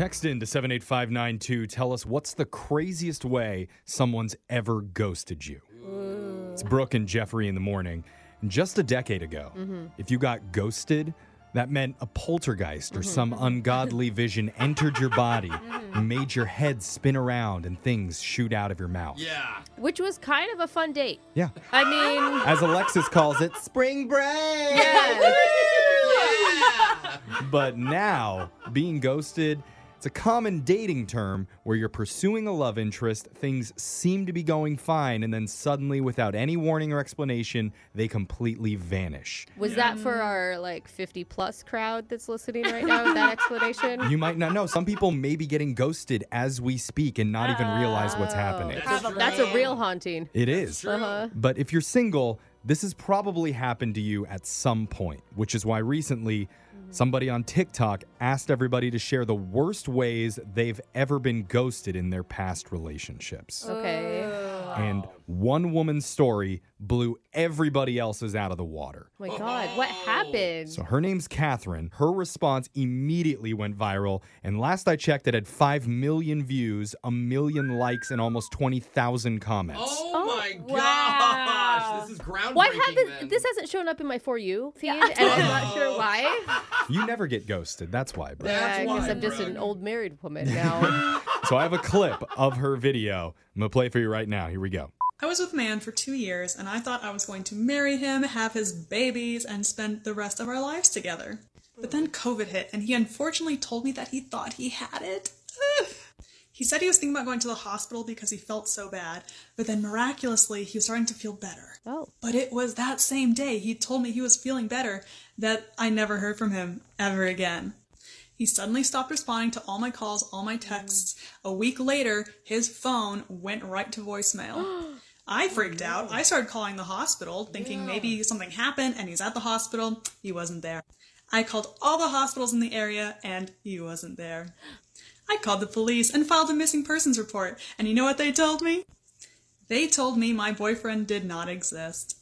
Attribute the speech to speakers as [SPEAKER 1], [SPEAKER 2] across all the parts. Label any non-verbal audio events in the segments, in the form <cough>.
[SPEAKER 1] Text in to 78592. Tell us what's the craziest way someone's ever ghosted you. It's Brooke and Jeffrey in the morning. Just a decade ago, mm-hmm. if you got ghosted, that meant a poltergeist or mm-hmm. some ungodly vision entered your body, mm-hmm. made your head spin around, and things shoot out of your mouth.
[SPEAKER 2] Yeah.
[SPEAKER 3] Which was kind of a fun date.
[SPEAKER 1] Yeah.
[SPEAKER 3] I mean,
[SPEAKER 1] As Alexis calls it, spring break.
[SPEAKER 2] Yeah. <laughs>
[SPEAKER 1] But now, being ghosted, it's a common dating term where you're pursuing a love interest, things seem to be going fine, and then suddenly, without any warning or explanation, they completely vanish.
[SPEAKER 3] was that for our like 50 plus crowd that's listening right now with that <laughs> explanation?
[SPEAKER 1] You might not know. Some people may be getting ghosted as we speak and not even realize what's happening.
[SPEAKER 2] That's
[SPEAKER 3] that's a real haunting.
[SPEAKER 1] It is.
[SPEAKER 3] Uh-huh.
[SPEAKER 1] But if you're single, this has probably happened to you at some point, which is why recently somebody on TikTok asked everybody to share the worst ways they've ever been ghosted in their past relationships.
[SPEAKER 3] Okay.
[SPEAKER 1] And one woman's story blew everybody else's out of the water.
[SPEAKER 3] Oh my God, what happened?
[SPEAKER 1] So her name's Catherine. Her response immediately went viral. And last I checked, it had 5 million views, a million likes, and almost 20,000 comments.
[SPEAKER 2] Oh, my oh,
[SPEAKER 4] wow.
[SPEAKER 2] Gosh. Is groundbreaking.
[SPEAKER 3] Why have
[SPEAKER 2] then.
[SPEAKER 3] this? This hasn't shown up in my for you <laughs> feed, and I'm not sure oh. why. <laughs>
[SPEAKER 1] You never get ghosted. That's why, bro.
[SPEAKER 2] That's
[SPEAKER 3] I guess
[SPEAKER 2] why,
[SPEAKER 3] I'm just an old married woman <laughs> now.
[SPEAKER 1] So I have a clip of her video. I'm going to play it for you right now. Here we go.
[SPEAKER 5] I was with a man for two years, and I thought I was going to marry him, have his babies, and spend the rest of our lives together. But then COVID hit, and he unfortunately told me that he thought he had it. He said he was thinking about going to the hospital because he felt so bad, but then miraculously he was starting to feel better.
[SPEAKER 3] Oh.
[SPEAKER 5] But it was that same day he told me he was feeling better that I never heard from him ever again. He suddenly stopped responding to all my calls, all my texts. Mm. A week later, his phone went right to voicemail. <gasps> I oh, freaked out. I started calling the hospital, thinking maybe something happened and he's at the hospital. He wasn't there. I called all the hospitals in the area and he wasn't there. <gasps> I called the police and filed a missing persons report. And you know what they told me? They told me my boyfriend did not exist.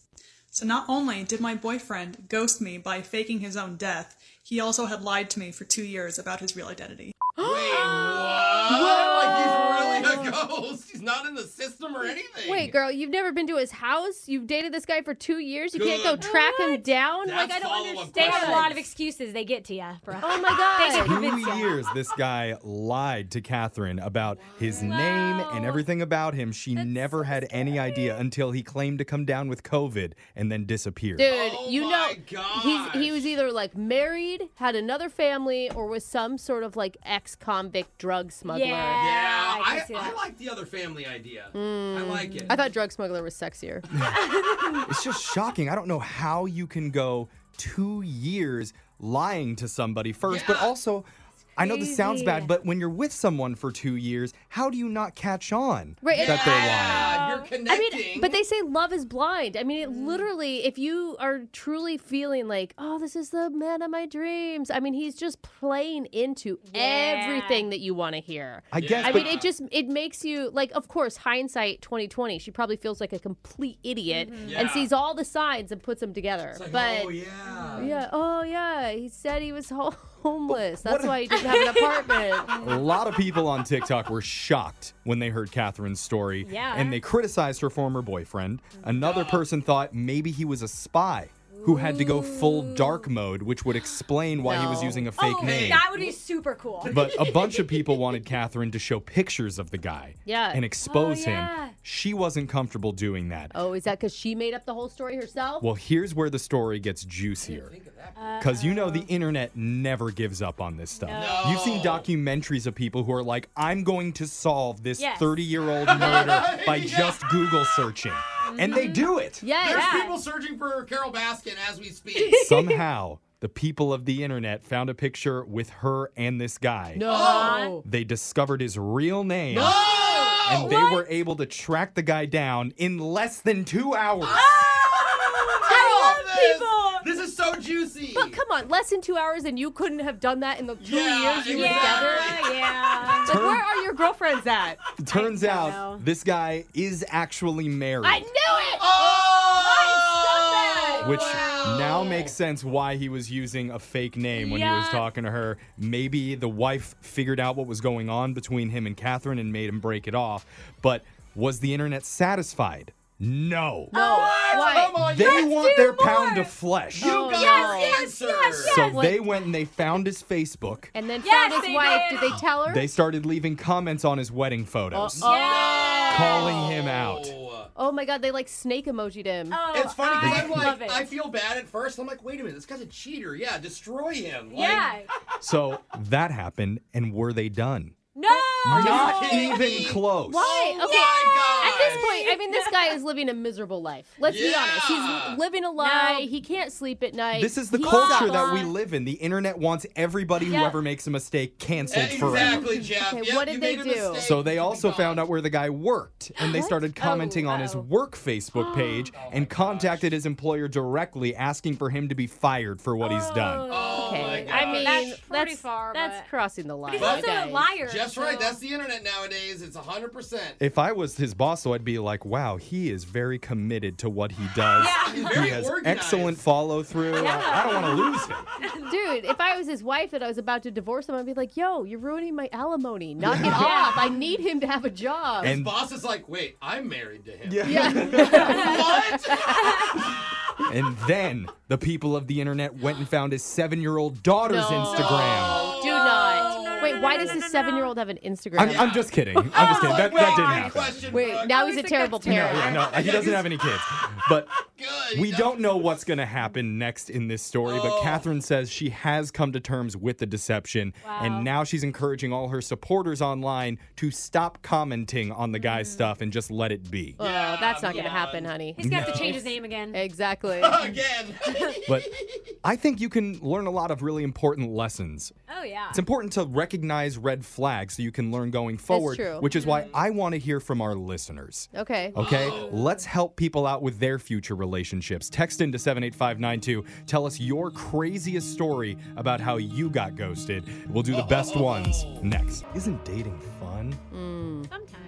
[SPEAKER 5] So not only did my boyfriend ghost me by faking his own death, he also had lied to me for two years about his real identity. <gasps>
[SPEAKER 2] Wait, what? Like he's really a ghost. He's not in the system or anything.
[SPEAKER 3] Wait, girl, you've never been to his house? You've dated this guy for two years? You can't go
[SPEAKER 2] Good.
[SPEAKER 3] track him down?
[SPEAKER 2] That's
[SPEAKER 3] like, I don't
[SPEAKER 2] follow-up
[SPEAKER 3] understand.
[SPEAKER 4] They have a lot of excuses. They get to you, bro.
[SPEAKER 3] Oh my God.
[SPEAKER 4] They convince
[SPEAKER 1] Two
[SPEAKER 4] ya.
[SPEAKER 1] years this guy lied to Catherine about his name and everything about him. She never had any idea until he claimed to come down with COVID and then disappeared.
[SPEAKER 3] Dude,
[SPEAKER 2] Oh
[SPEAKER 3] you know,
[SPEAKER 2] my gosh.
[SPEAKER 3] he's he was either like married, had another family, or was some sort of like ex-convict drug smuggler.
[SPEAKER 4] Yeah.
[SPEAKER 2] Yeah,
[SPEAKER 4] I
[SPEAKER 2] I,
[SPEAKER 4] can see
[SPEAKER 2] I,
[SPEAKER 4] that.
[SPEAKER 2] like the other family idea. I hmm. like it.
[SPEAKER 3] I thought drug smuggler was sexier. <laughs>
[SPEAKER 1] It's just shocking. I don't know how you can go two years lying to somebody first, but also. I know this sounds bad, but when you're with someone for two years, how do you not catch on
[SPEAKER 3] Right,
[SPEAKER 1] that they're lying?
[SPEAKER 2] you're
[SPEAKER 3] I mean, but they say love is blind. I mean, it
[SPEAKER 4] Mm.
[SPEAKER 3] literally, if you are truly feeling like, oh, this is the man of my dreams, I mean, he's just playing into
[SPEAKER 4] Yeah.
[SPEAKER 3] everything that you want to hear.
[SPEAKER 1] I guess.
[SPEAKER 3] I
[SPEAKER 1] but
[SPEAKER 3] mean, it just it makes you like, of course, hindsight 2020. She probably feels like a complete idiot and
[SPEAKER 2] Yeah.
[SPEAKER 3] sees all the signs and puts them together.
[SPEAKER 2] It's like,
[SPEAKER 3] but
[SPEAKER 2] oh yeah.
[SPEAKER 3] yeah, oh yeah, he said he was <laughs> ho- homeless. That's why he <laughs> didn't have an apartment.
[SPEAKER 1] A lot of people on TikTok were shocked when they heard Catherine's story.
[SPEAKER 4] Yeah.
[SPEAKER 1] And they criticized her former boyfriend. Another person thought maybe he was a spy who had to go full dark mode, which would explain why he was using a fake
[SPEAKER 4] oh,
[SPEAKER 1] name.
[SPEAKER 4] that would be super cool.
[SPEAKER 1] But a bunch of <laughs> people wanted Catherine to show pictures of the guy
[SPEAKER 3] Yeah.
[SPEAKER 1] and expose
[SPEAKER 4] Oh, yeah.
[SPEAKER 1] him. She wasn't comfortable doing that.
[SPEAKER 3] Oh, is that because she made up the whole story herself?
[SPEAKER 1] Well, here's where the story gets juicier. Because you know the oh. internet never gives up on this stuff.
[SPEAKER 2] No.
[SPEAKER 1] You've seen documentaries of people who are like, I'm going to solve this
[SPEAKER 4] Yes.
[SPEAKER 1] 30 year old murder <laughs> by
[SPEAKER 2] Yeah.
[SPEAKER 1] just Google searching. And they do it.
[SPEAKER 3] Yeah,
[SPEAKER 2] There's
[SPEAKER 4] Yeah.
[SPEAKER 2] people searching for Carole Baskin as we speak. <laughs>
[SPEAKER 1] Somehow, the people of the internet found a picture with her and this guy.
[SPEAKER 3] No. Oh.
[SPEAKER 1] They discovered his real name.
[SPEAKER 2] oh!
[SPEAKER 1] And they were able to track the guy down in less than two hours. Ah!
[SPEAKER 2] I love this.
[SPEAKER 4] people.
[SPEAKER 2] This is so juicy.
[SPEAKER 3] But come on, less than two hours, and you couldn't have done that in the two
[SPEAKER 2] Yeah,
[SPEAKER 3] years you were
[SPEAKER 2] exactly.
[SPEAKER 3] together.
[SPEAKER 4] Yeah, yeah.
[SPEAKER 3] Like, where are your girlfriends at?
[SPEAKER 1] Turns
[SPEAKER 4] don't
[SPEAKER 1] out
[SPEAKER 4] know.
[SPEAKER 1] this guy is actually married.
[SPEAKER 3] I knew it.
[SPEAKER 2] Oh!
[SPEAKER 1] Which
[SPEAKER 2] Wow.
[SPEAKER 1] now makes sense why he was using a fake name when he was talking to her. Maybe the wife figured out what was going on between him and Catherine and made him break it off. But was the internet satisfied? No.
[SPEAKER 3] No. Oh, why?
[SPEAKER 2] Come on,
[SPEAKER 1] They
[SPEAKER 2] you,
[SPEAKER 1] want their pound of flesh.
[SPEAKER 2] you
[SPEAKER 3] Oh,
[SPEAKER 2] got
[SPEAKER 3] no.
[SPEAKER 2] our answer.
[SPEAKER 1] So
[SPEAKER 3] What-
[SPEAKER 1] they went and they found his Facebook.
[SPEAKER 3] And then
[SPEAKER 4] Yes,
[SPEAKER 3] found his
[SPEAKER 4] they
[SPEAKER 3] wife.
[SPEAKER 4] did.
[SPEAKER 3] Did they tell her?
[SPEAKER 1] They started leaving comments on his wedding photos,
[SPEAKER 3] Oh,
[SPEAKER 2] No.
[SPEAKER 1] calling him out.
[SPEAKER 3] Oh. oh my god, they like snake emojied him.
[SPEAKER 4] Oh,
[SPEAKER 2] It's funny oh, because
[SPEAKER 4] I
[SPEAKER 2] I'm
[SPEAKER 4] love
[SPEAKER 2] like,
[SPEAKER 4] it.
[SPEAKER 2] I feel bad at first. I'm like, wait a minute, this guy's a cheater. Yeah, destroy him. Like,
[SPEAKER 4] yeah. <laughs>
[SPEAKER 1] So that happened, and were they done?
[SPEAKER 4] No.
[SPEAKER 1] Not even close.
[SPEAKER 3] Why?
[SPEAKER 2] Oh
[SPEAKER 3] okay.
[SPEAKER 2] my
[SPEAKER 3] At this point, I mean, this guy is living a miserable life. Let's be honest. He's living a lie.
[SPEAKER 4] No.
[SPEAKER 3] He can't sleep at night.
[SPEAKER 1] This is the
[SPEAKER 3] He
[SPEAKER 1] culture that we live in. The internet wants everybody who
[SPEAKER 4] Yeah.
[SPEAKER 1] ever makes a mistake canceled forever.
[SPEAKER 2] Exactly, Jeff.
[SPEAKER 3] Okay,
[SPEAKER 2] Yep,
[SPEAKER 3] what did
[SPEAKER 2] you
[SPEAKER 3] they
[SPEAKER 2] made a
[SPEAKER 3] do?
[SPEAKER 2] mistake.
[SPEAKER 1] So they also found out where the guy worked, and they started commenting on his
[SPEAKER 3] oh. oh.
[SPEAKER 1] work Facebook page oh, oh and contacted his employer directly, asking for him to be fired for what he's done.
[SPEAKER 2] Oh my
[SPEAKER 3] Okay,
[SPEAKER 2] God.
[SPEAKER 3] I mean
[SPEAKER 4] That's
[SPEAKER 3] that's
[SPEAKER 4] pretty far,
[SPEAKER 3] That's
[SPEAKER 4] but-
[SPEAKER 3] crossing the line.
[SPEAKER 4] He's also
[SPEAKER 3] guys.
[SPEAKER 4] a liar.
[SPEAKER 2] Jeff's
[SPEAKER 4] so-
[SPEAKER 2] right. That's the internet nowadays. It's 100%.
[SPEAKER 1] If I was his boss, though, I'd be like, "Wow, he is very committed to what he does.
[SPEAKER 4] Yeah.
[SPEAKER 2] He's
[SPEAKER 1] He has
[SPEAKER 2] organized.
[SPEAKER 1] excellent follow through. I, I don't want to lose him."
[SPEAKER 3] Dude, if I was his wife that I was about to divorce him, I'd be like, "Yo, you're ruining my alimony. <laughs> Knock it off. I need him to have a job."
[SPEAKER 2] His
[SPEAKER 1] And-
[SPEAKER 2] boss is like, wait, I'm married to him.
[SPEAKER 3] yeah. <laughs>
[SPEAKER 2] what?
[SPEAKER 1] And then the people of the internet went and found his seven-year-old daughter's
[SPEAKER 3] No.
[SPEAKER 1] Instagram.
[SPEAKER 4] No,
[SPEAKER 3] Wait,
[SPEAKER 4] no,
[SPEAKER 3] why
[SPEAKER 4] no,
[SPEAKER 3] does
[SPEAKER 4] no,
[SPEAKER 3] this seven-year-old have an Instagram?
[SPEAKER 1] I'm, I'm just kidding. I'm just kidding. That, that didn't happen.
[SPEAKER 2] Question,
[SPEAKER 3] Wait, now he's a terrible
[SPEAKER 4] that's
[SPEAKER 1] No,
[SPEAKER 3] parent.
[SPEAKER 1] yeah, no, he doesn't have any kids. But
[SPEAKER 2] Good.
[SPEAKER 1] We don't know what's going to happen next in this story. But
[SPEAKER 2] Oh.
[SPEAKER 1] Catherine says she has come to terms with the deception,
[SPEAKER 4] Wow.
[SPEAKER 1] and now she's encouraging all her supporters online to stop commenting on the guy's mm-hmm. stuff and just let it be.
[SPEAKER 3] Oh, that's not gonna happen, honey.
[SPEAKER 4] He's gonna have to change his name again.
[SPEAKER 3] Exactly. <laughs>
[SPEAKER 2] Again. <laughs>
[SPEAKER 1] But I think you can learn a lot of really important lessons.
[SPEAKER 4] Oh yeah.
[SPEAKER 1] It's important to recognize red flags so you can learn going forward,
[SPEAKER 3] true.
[SPEAKER 1] which is why mm-hmm. I want to hear from our listeners.
[SPEAKER 3] Okay.
[SPEAKER 1] Okay, oh. let's help people out with their future relationships. Text into 78592. Tell us your craziest story about how you got ghosted. We'll do the best oh. ones next. Isn't dating fun? Mm.
[SPEAKER 4] Sometimes.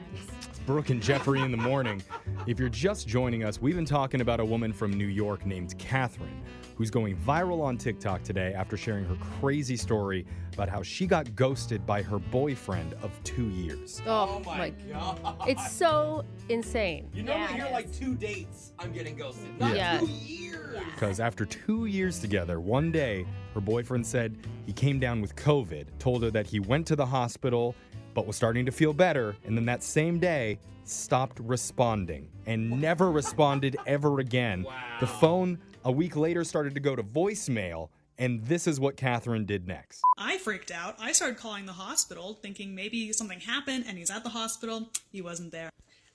[SPEAKER 1] Brooke and Jeffrey in the morning. If you're just joining us, we've been talking about a woman from New York named Catherine, who's going viral on TikTok today after sharing her crazy story about how she got ghosted by her boyfriend of two years.
[SPEAKER 3] Oh,
[SPEAKER 2] Oh my god.
[SPEAKER 3] It's so insane.
[SPEAKER 2] You normally
[SPEAKER 4] Yeah, it
[SPEAKER 2] hear
[SPEAKER 4] is.
[SPEAKER 2] like two dates. I'm getting ghosted. Not
[SPEAKER 3] Yeah.
[SPEAKER 2] two years.
[SPEAKER 1] Because after two years together, one day, her boyfriend said he came down with COVID, told her that he went to the hospital, but was starting to feel better, and then that same day, stopped responding and never <laughs> responded ever again. The phone, a week later, started to go to voicemail, and this is what Catherine did next.
[SPEAKER 5] I freaked out. I started calling the hospital, thinking maybe something happened and he's at the hospital. He wasn't there.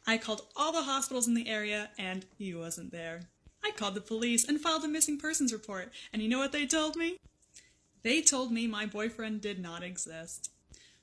[SPEAKER 5] I called all the hospitals in the area and he wasn't there. I called the police and filed a missing persons report. And you know what they told me? They told me my boyfriend did not exist.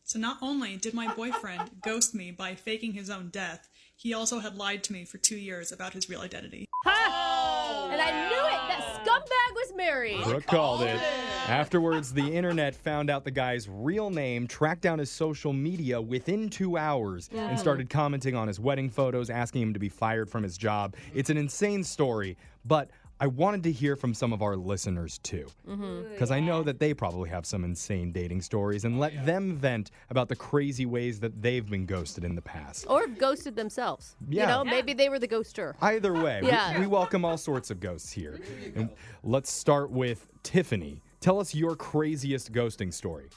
[SPEAKER 5] So not only did my boyfriend ghost me by faking his own death, he also had lied to me for two years about his real identity.
[SPEAKER 2] Oh,
[SPEAKER 3] And I knew it. That scumbag was married.
[SPEAKER 1] Brooke called it. Afterwards, the internet found out the guy's real name, tracked down his social media within two hours, and started commenting on his wedding photos, asking him to be fired from his job. It's an insane story, but I wanted to hear from some of our listeners too. Mm-hmm. Because I know that they probably have some insane dating stories, and let them vent about the crazy ways that they've been ghosted in the past.
[SPEAKER 3] Or ghosted themselves.
[SPEAKER 1] Yeah.
[SPEAKER 3] You know,
[SPEAKER 1] Yeah.
[SPEAKER 3] maybe they were the ghoster.
[SPEAKER 1] Either way, we-
[SPEAKER 3] Yeah.
[SPEAKER 1] we, welcome all sorts of ghosts here. And let's start with Tiffany. Tell us your craziest ghosting story.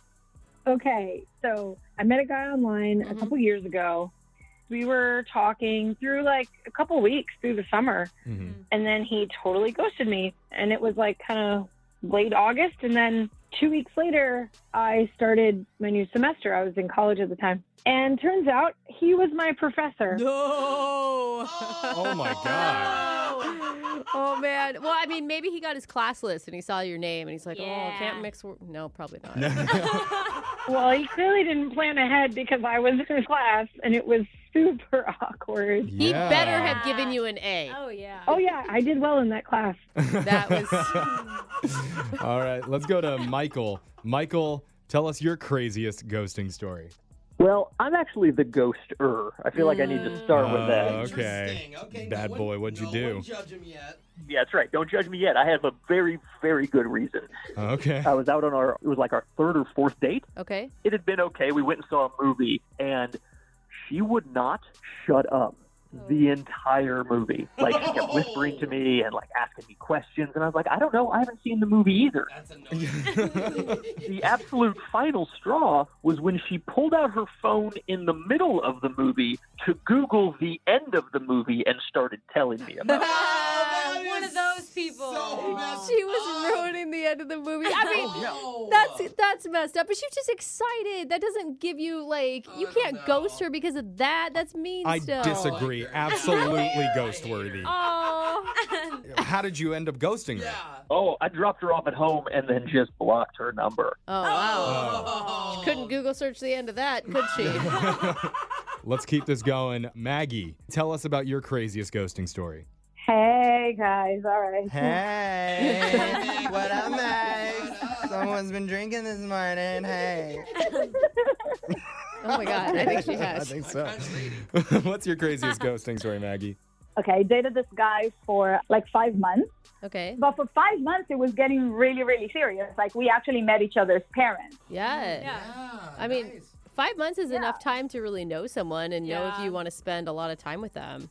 [SPEAKER 6] Okay, so I met a guy online a mm-hmm. couple years ago. We were talking through like a couple weeks through the summer,
[SPEAKER 1] Mhm.
[SPEAKER 6] and then he totally ghosted me. And it was like kind of late August, and then two weeks later, I started my new semester. I was in college at the time, and turns out he was my professor.
[SPEAKER 3] No.
[SPEAKER 1] Oh my God. <laughs>
[SPEAKER 3] oh man. Well, I mean, maybe he got his class list and he saw your name and he's like, "Oh,
[SPEAKER 4] Yeah.
[SPEAKER 3] can't mix." wor-" No, probably not. <laughs>
[SPEAKER 6] Well, he clearly didn't plan ahead because I was in his class, and it was super <laughs> awkward.
[SPEAKER 3] He
[SPEAKER 1] Yeah.
[SPEAKER 3] better have given you an A.
[SPEAKER 4] Oh yeah.
[SPEAKER 6] Oh yeah, I did well in that class. <laughs>
[SPEAKER 3] That was. <laughs>
[SPEAKER 1] All right, let's go to Michael. Michael, tell us your craziest ghosting story.
[SPEAKER 7] Well, I'm actually the ghoster. I feel like I need to start with that.
[SPEAKER 1] Uh, okay.
[SPEAKER 2] Interesting. Okay.
[SPEAKER 1] Bad
[SPEAKER 2] no one-
[SPEAKER 1] boy, what'd you
[SPEAKER 2] no
[SPEAKER 1] do?
[SPEAKER 2] one judge him yet.
[SPEAKER 7] Yeah, that's right. Don't judge me yet. I have a very, very good reason.
[SPEAKER 1] Okay.
[SPEAKER 7] I was out on our, it was like our third or fourth date.
[SPEAKER 3] Okay.
[SPEAKER 7] It had been okay. We went and saw a movie, and she would not shut up the entire movie. Like, she kept whispering to me and, like, asking me questions. And I was like, I don't know. I haven't seen the movie either. <laughs> The absolute final straw was when she pulled out her phone in the middle of the movie to Google the end of the movie and started telling me about it. <laughs>
[SPEAKER 2] That
[SPEAKER 4] One of those people.
[SPEAKER 2] So
[SPEAKER 3] She was
[SPEAKER 2] up.
[SPEAKER 3] ruining the end of the movie. I mean,
[SPEAKER 2] Oh.
[SPEAKER 3] that's that's messed up. But she was just excited. That doesn't give you like you can't
[SPEAKER 2] don't
[SPEAKER 3] ghost her because of that. That's mean
[SPEAKER 1] I
[SPEAKER 3] still.
[SPEAKER 1] disagree. Absolutely <laughs> ghost worthy.
[SPEAKER 3] Oh,
[SPEAKER 1] How did you end up ghosting her?
[SPEAKER 2] Yeah.
[SPEAKER 7] Oh, I dropped her off at home and then just blocked her number.
[SPEAKER 3] oh wow.
[SPEAKER 2] Oh.
[SPEAKER 3] Couldn't Google search the end of that, could she? <laughs>
[SPEAKER 1] Let's keep this going. Maggie, tell us about your craziest ghosting story.
[SPEAKER 6] Hey guys, all right.
[SPEAKER 8] Hey, <laughs> what up,
[SPEAKER 2] What
[SPEAKER 8] Max? Someone's been drinking this morning. Hey.
[SPEAKER 3] Oh my god, I think she <laughs>
[SPEAKER 1] I
[SPEAKER 3] has.
[SPEAKER 1] think
[SPEAKER 2] I'm
[SPEAKER 1] so.
[SPEAKER 2] kind of shady.
[SPEAKER 1] What's your craziest ghosting story, Maggie?
[SPEAKER 6] Okay, I dated this guy for like five months,
[SPEAKER 3] Okay.
[SPEAKER 6] but for five months it was getting really, really serious. Like we actually met each other's parents.
[SPEAKER 3] Yeah.
[SPEAKER 2] Yeah.
[SPEAKER 3] I mean,
[SPEAKER 2] nice.
[SPEAKER 3] Five months is
[SPEAKER 6] Yeah.
[SPEAKER 3] enough time to really know someone and know if
[SPEAKER 4] Yeah.
[SPEAKER 3] you want to spend a lot of time with them.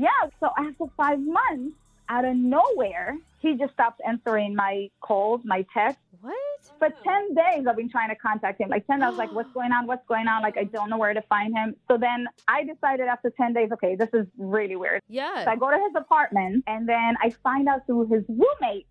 [SPEAKER 6] Yeah, so after five months, out of nowhere, he just stopped answering my calls, my texts.
[SPEAKER 3] What?
[SPEAKER 6] For 10 days, I've been trying to contact him. Like 10, I was like, what's <gasps> going on? What's going on? Like, I don't know where to find him. So then I decided after 10 days, okay, this is really weird.
[SPEAKER 3] Yeah. So.
[SPEAKER 6] I go to his apartment and then I find out through his roommate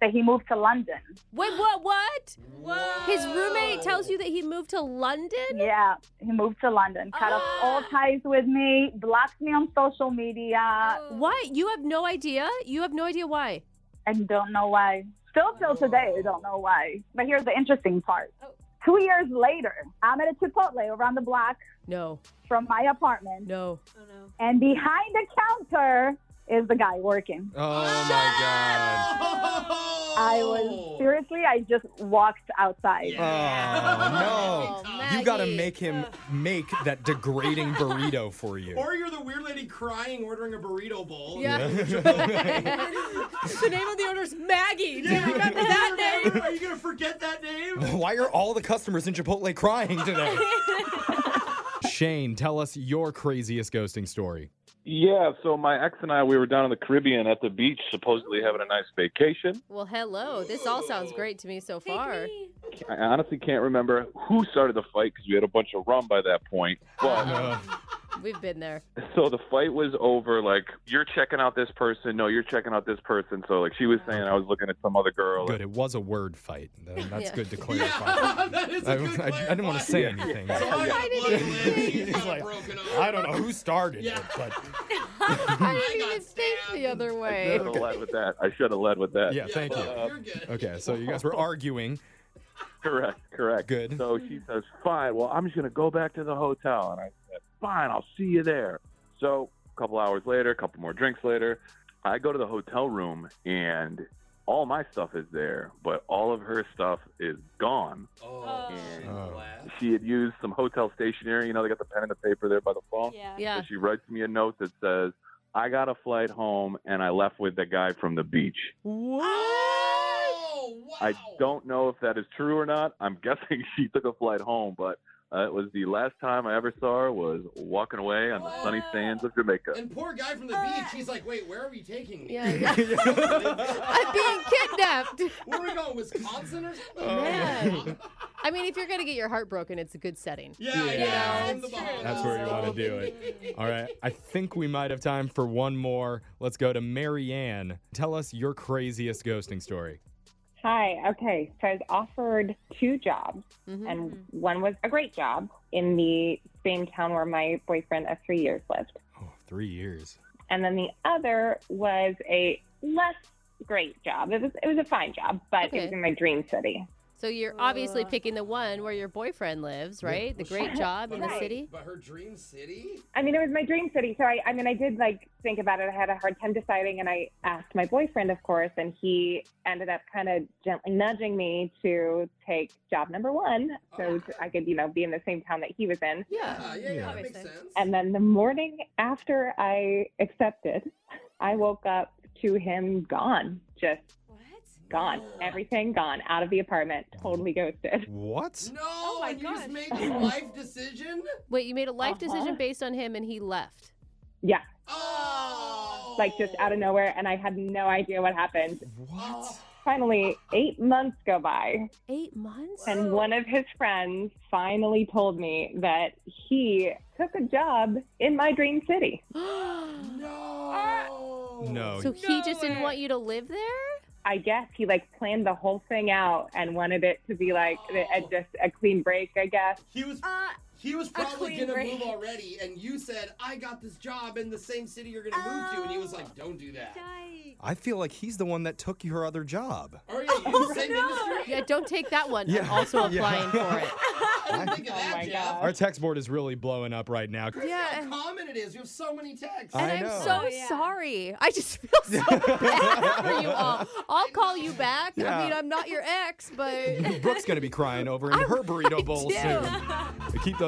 [SPEAKER 6] that he moved to London.
[SPEAKER 3] Wait, what? What?
[SPEAKER 4] Whoa.
[SPEAKER 3] His roommate tells you that he moved to London?
[SPEAKER 6] Yeah, he moved to London, cut off ah. all ties with me, blocked me on social media, oh.
[SPEAKER 3] Why? You have no idea? You have no idea why?
[SPEAKER 6] and don't know why. Still till today, I don't know why. But here's the interesting part. Oh. Two years later, I'm at a Chipotle around the block
[SPEAKER 3] No.
[SPEAKER 6] from my apartment,
[SPEAKER 3] No.
[SPEAKER 4] Oh no.
[SPEAKER 6] and behind the counter is the guy working.
[SPEAKER 1] Oh my god. Oh.
[SPEAKER 6] I was seriously, I just walked outside.
[SPEAKER 1] Oh no.
[SPEAKER 3] Oh,
[SPEAKER 1] You gotta make him make that degrading burrito for you.
[SPEAKER 2] Or you're the weird lady crying ordering a burrito bowl.
[SPEAKER 3] Yeah. <laughs> <laughs> the name of the owner's Maggie. Do you remember that name?
[SPEAKER 2] Are you gonna forget that name?
[SPEAKER 1] Why are all the customers in Chipotle crying today? <laughs> Shane, tell us your craziest ghosting story.
[SPEAKER 9] Yeah, so my ex and I, we were down in the Caribbean at the beach, supposedly having a nice vacation.
[SPEAKER 3] Well, hello. This all sounds great to me so far.
[SPEAKER 9] I honestly can't remember who started the fight because we had a bunch of rum by that point. But
[SPEAKER 1] Uh,
[SPEAKER 3] We've been there.
[SPEAKER 9] so the fight was over. Like you're checking out this person, no, you're checking out this person. So like she was saying, I was looking at some other girl.
[SPEAKER 1] good. It was a word fight. Th- <laughs> That's
[SPEAKER 3] Yeah.
[SPEAKER 1] good to clarify.
[SPEAKER 2] Yeah, <laughs> that is a
[SPEAKER 1] I,
[SPEAKER 2] good
[SPEAKER 1] I- I didn't want to say anything. <laughs>
[SPEAKER 2] So I got
[SPEAKER 3] Why did
[SPEAKER 2] bloody
[SPEAKER 3] he-
[SPEAKER 2] lips, she's
[SPEAKER 1] He's like. I don't know who started
[SPEAKER 2] Yeah.
[SPEAKER 1] it, but
[SPEAKER 3] I didn't even think the other
[SPEAKER 9] I
[SPEAKER 3] way.
[SPEAKER 9] should have led with that. I should have led with that.
[SPEAKER 1] yeah, thank you.
[SPEAKER 2] no, You're good.
[SPEAKER 1] Okay, so you guys were arguing.
[SPEAKER 9] Correct, correct.
[SPEAKER 1] Good.
[SPEAKER 9] So she says, "Fine. Well, I'm just gonna go back to the hotel." And I said, "Fine. I'll see you there." So a couple hours later, a couple more drinks later, I go to the hotel room and all my stuff is there, but all of her stuff is gone.
[SPEAKER 2] Oh, oh.
[SPEAKER 9] And
[SPEAKER 1] Oh.
[SPEAKER 9] she had used some hotel stationery. You know, they got the pen and the paper there by the phone.
[SPEAKER 4] Yeah.
[SPEAKER 3] Yeah.
[SPEAKER 9] So she writes me a note that says, "I got a flight home and I left with the guy from the beach."
[SPEAKER 2] Oh, wow.
[SPEAKER 9] I don't know if that is true or not. I'm <laughs> guessing she took a flight home, but uh, it was the last time I ever saw her was walking away on the sunny sands of Jamaica.
[SPEAKER 2] And poor guy from the beach, he's like, wait, where are we taking me? <laughs>
[SPEAKER 3] Yeah. I'm being kidnapped.
[SPEAKER 2] Where are we going, Wisconsin or something?
[SPEAKER 3] Man. <laughs> I mean, if you're going to get your heart broken, it's a good setting.
[SPEAKER 2] Yeah,
[SPEAKER 1] Yeah.
[SPEAKER 2] yeah.
[SPEAKER 4] That's
[SPEAKER 1] That's where you want to do it. All right, I think we might have time for one more. Let's go to Marianne. Tell us your craziest ghosting story.
[SPEAKER 10] Hi. Okay. So I was offered two jobs,
[SPEAKER 3] Mhm.
[SPEAKER 10] and one was a great job in the same town where my boyfriend of three years lived.
[SPEAKER 1] Oh, three years.
[SPEAKER 10] And then the other was a less great job. It was it was a fine job, but it was
[SPEAKER 3] Okay.
[SPEAKER 10] in my dream city.
[SPEAKER 3] So you're obviously picking the one where your boyfriend lives, right? The great job in the
[SPEAKER 10] Right.
[SPEAKER 3] city.
[SPEAKER 2] But her dream city?
[SPEAKER 10] I mean, it was my dream city. So I, I mean, I did like think about it. I had a hard time deciding, and I asked my boyfriend, of course, and he ended up kind of gently nudging me to take job number one, so t- I could, you know, be in the same town that he was in.
[SPEAKER 3] Yeah.
[SPEAKER 2] Ah, yeah, yeah, that makes sense.
[SPEAKER 10] And then the morning after I accepted, I woke up to him gone, just gone, everything gone, out of the apartment, totally ghosted.
[SPEAKER 1] What?
[SPEAKER 2] No,
[SPEAKER 3] Oh
[SPEAKER 2] and you just made a <laughs> life decision?
[SPEAKER 3] Wait, you made a life
[SPEAKER 10] Uh-huh.
[SPEAKER 3] decision based on him and he left.
[SPEAKER 10] Yeah,
[SPEAKER 2] Oh.
[SPEAKER 10] like just out of nowhere, and I had no idea what happened.
[SPEAKER 1] What?
[SPEAKER 10] Finally, eight months go by,
[SPEAKER 3] Eight months?
[SPEAKER 10] and one of his friends finally told me that he took a job in my dream city. <gasps> <gasps>
[SPEAKER 2] No.
[SPEAKER 1] No.
[SPEAKER 3] so he just didn't want you to live there?
[SPEAKER 10] I guess he like planned the whole thing out and wanted it to be like a, a- just a clean break, I guess.
[SPEAKER 2] He was
[SPEAKER 4] Uh,
[SPEAKER 2] he was probably gonna
[SPEAKER 4] break.
[SPEAKER 2] move already, and you said, "I got this job in the same city you're gonna move to," and he was like, oh, "Don't do that."
[SPEAKER 4] yikes.
[SPEAKER 1] I feel like he's the one that took your other job.
[SPEAKER 2] Oh yeah, you in the <laughs> same industry.
[SPEAKER 3] Yeah, don't take that one.
[SPEAKER 1] Yeah.
[SPEAKER 3] I'm also <laughs>
[SPEAKER 1] Yeah.
[SPEAKER 3] applying for it. <laughs>
[SPEAKER 2] I think of
[SPEAKER 10] Oh
[SPEAKER 2] that,
[SPEAKER 10] my
[SPEAKER 2] Jeff.
[SPEAKER 10] God.
[SPEAKER 1] Our text board is really blowing up right now.
[SPEAKER 3] Yeah.
[SPEAKER 2] How common it is. We have so many texts.
[SPEAKER 3] And I'm so
[SPEAKER 4] Oh, yeah.
[SPEAKER 3] sorry. I just feel so bad for you all. I'll call you back.
[SPEAKER 1] Yeah.
[SPEAKER 3] I mean, I'm not your ex, but
[SPEAKER 1] Brooke's going to be crying over in her burrito bowl
[SPEAKER 3] do.
[SPEAKER 1] soon. Keep those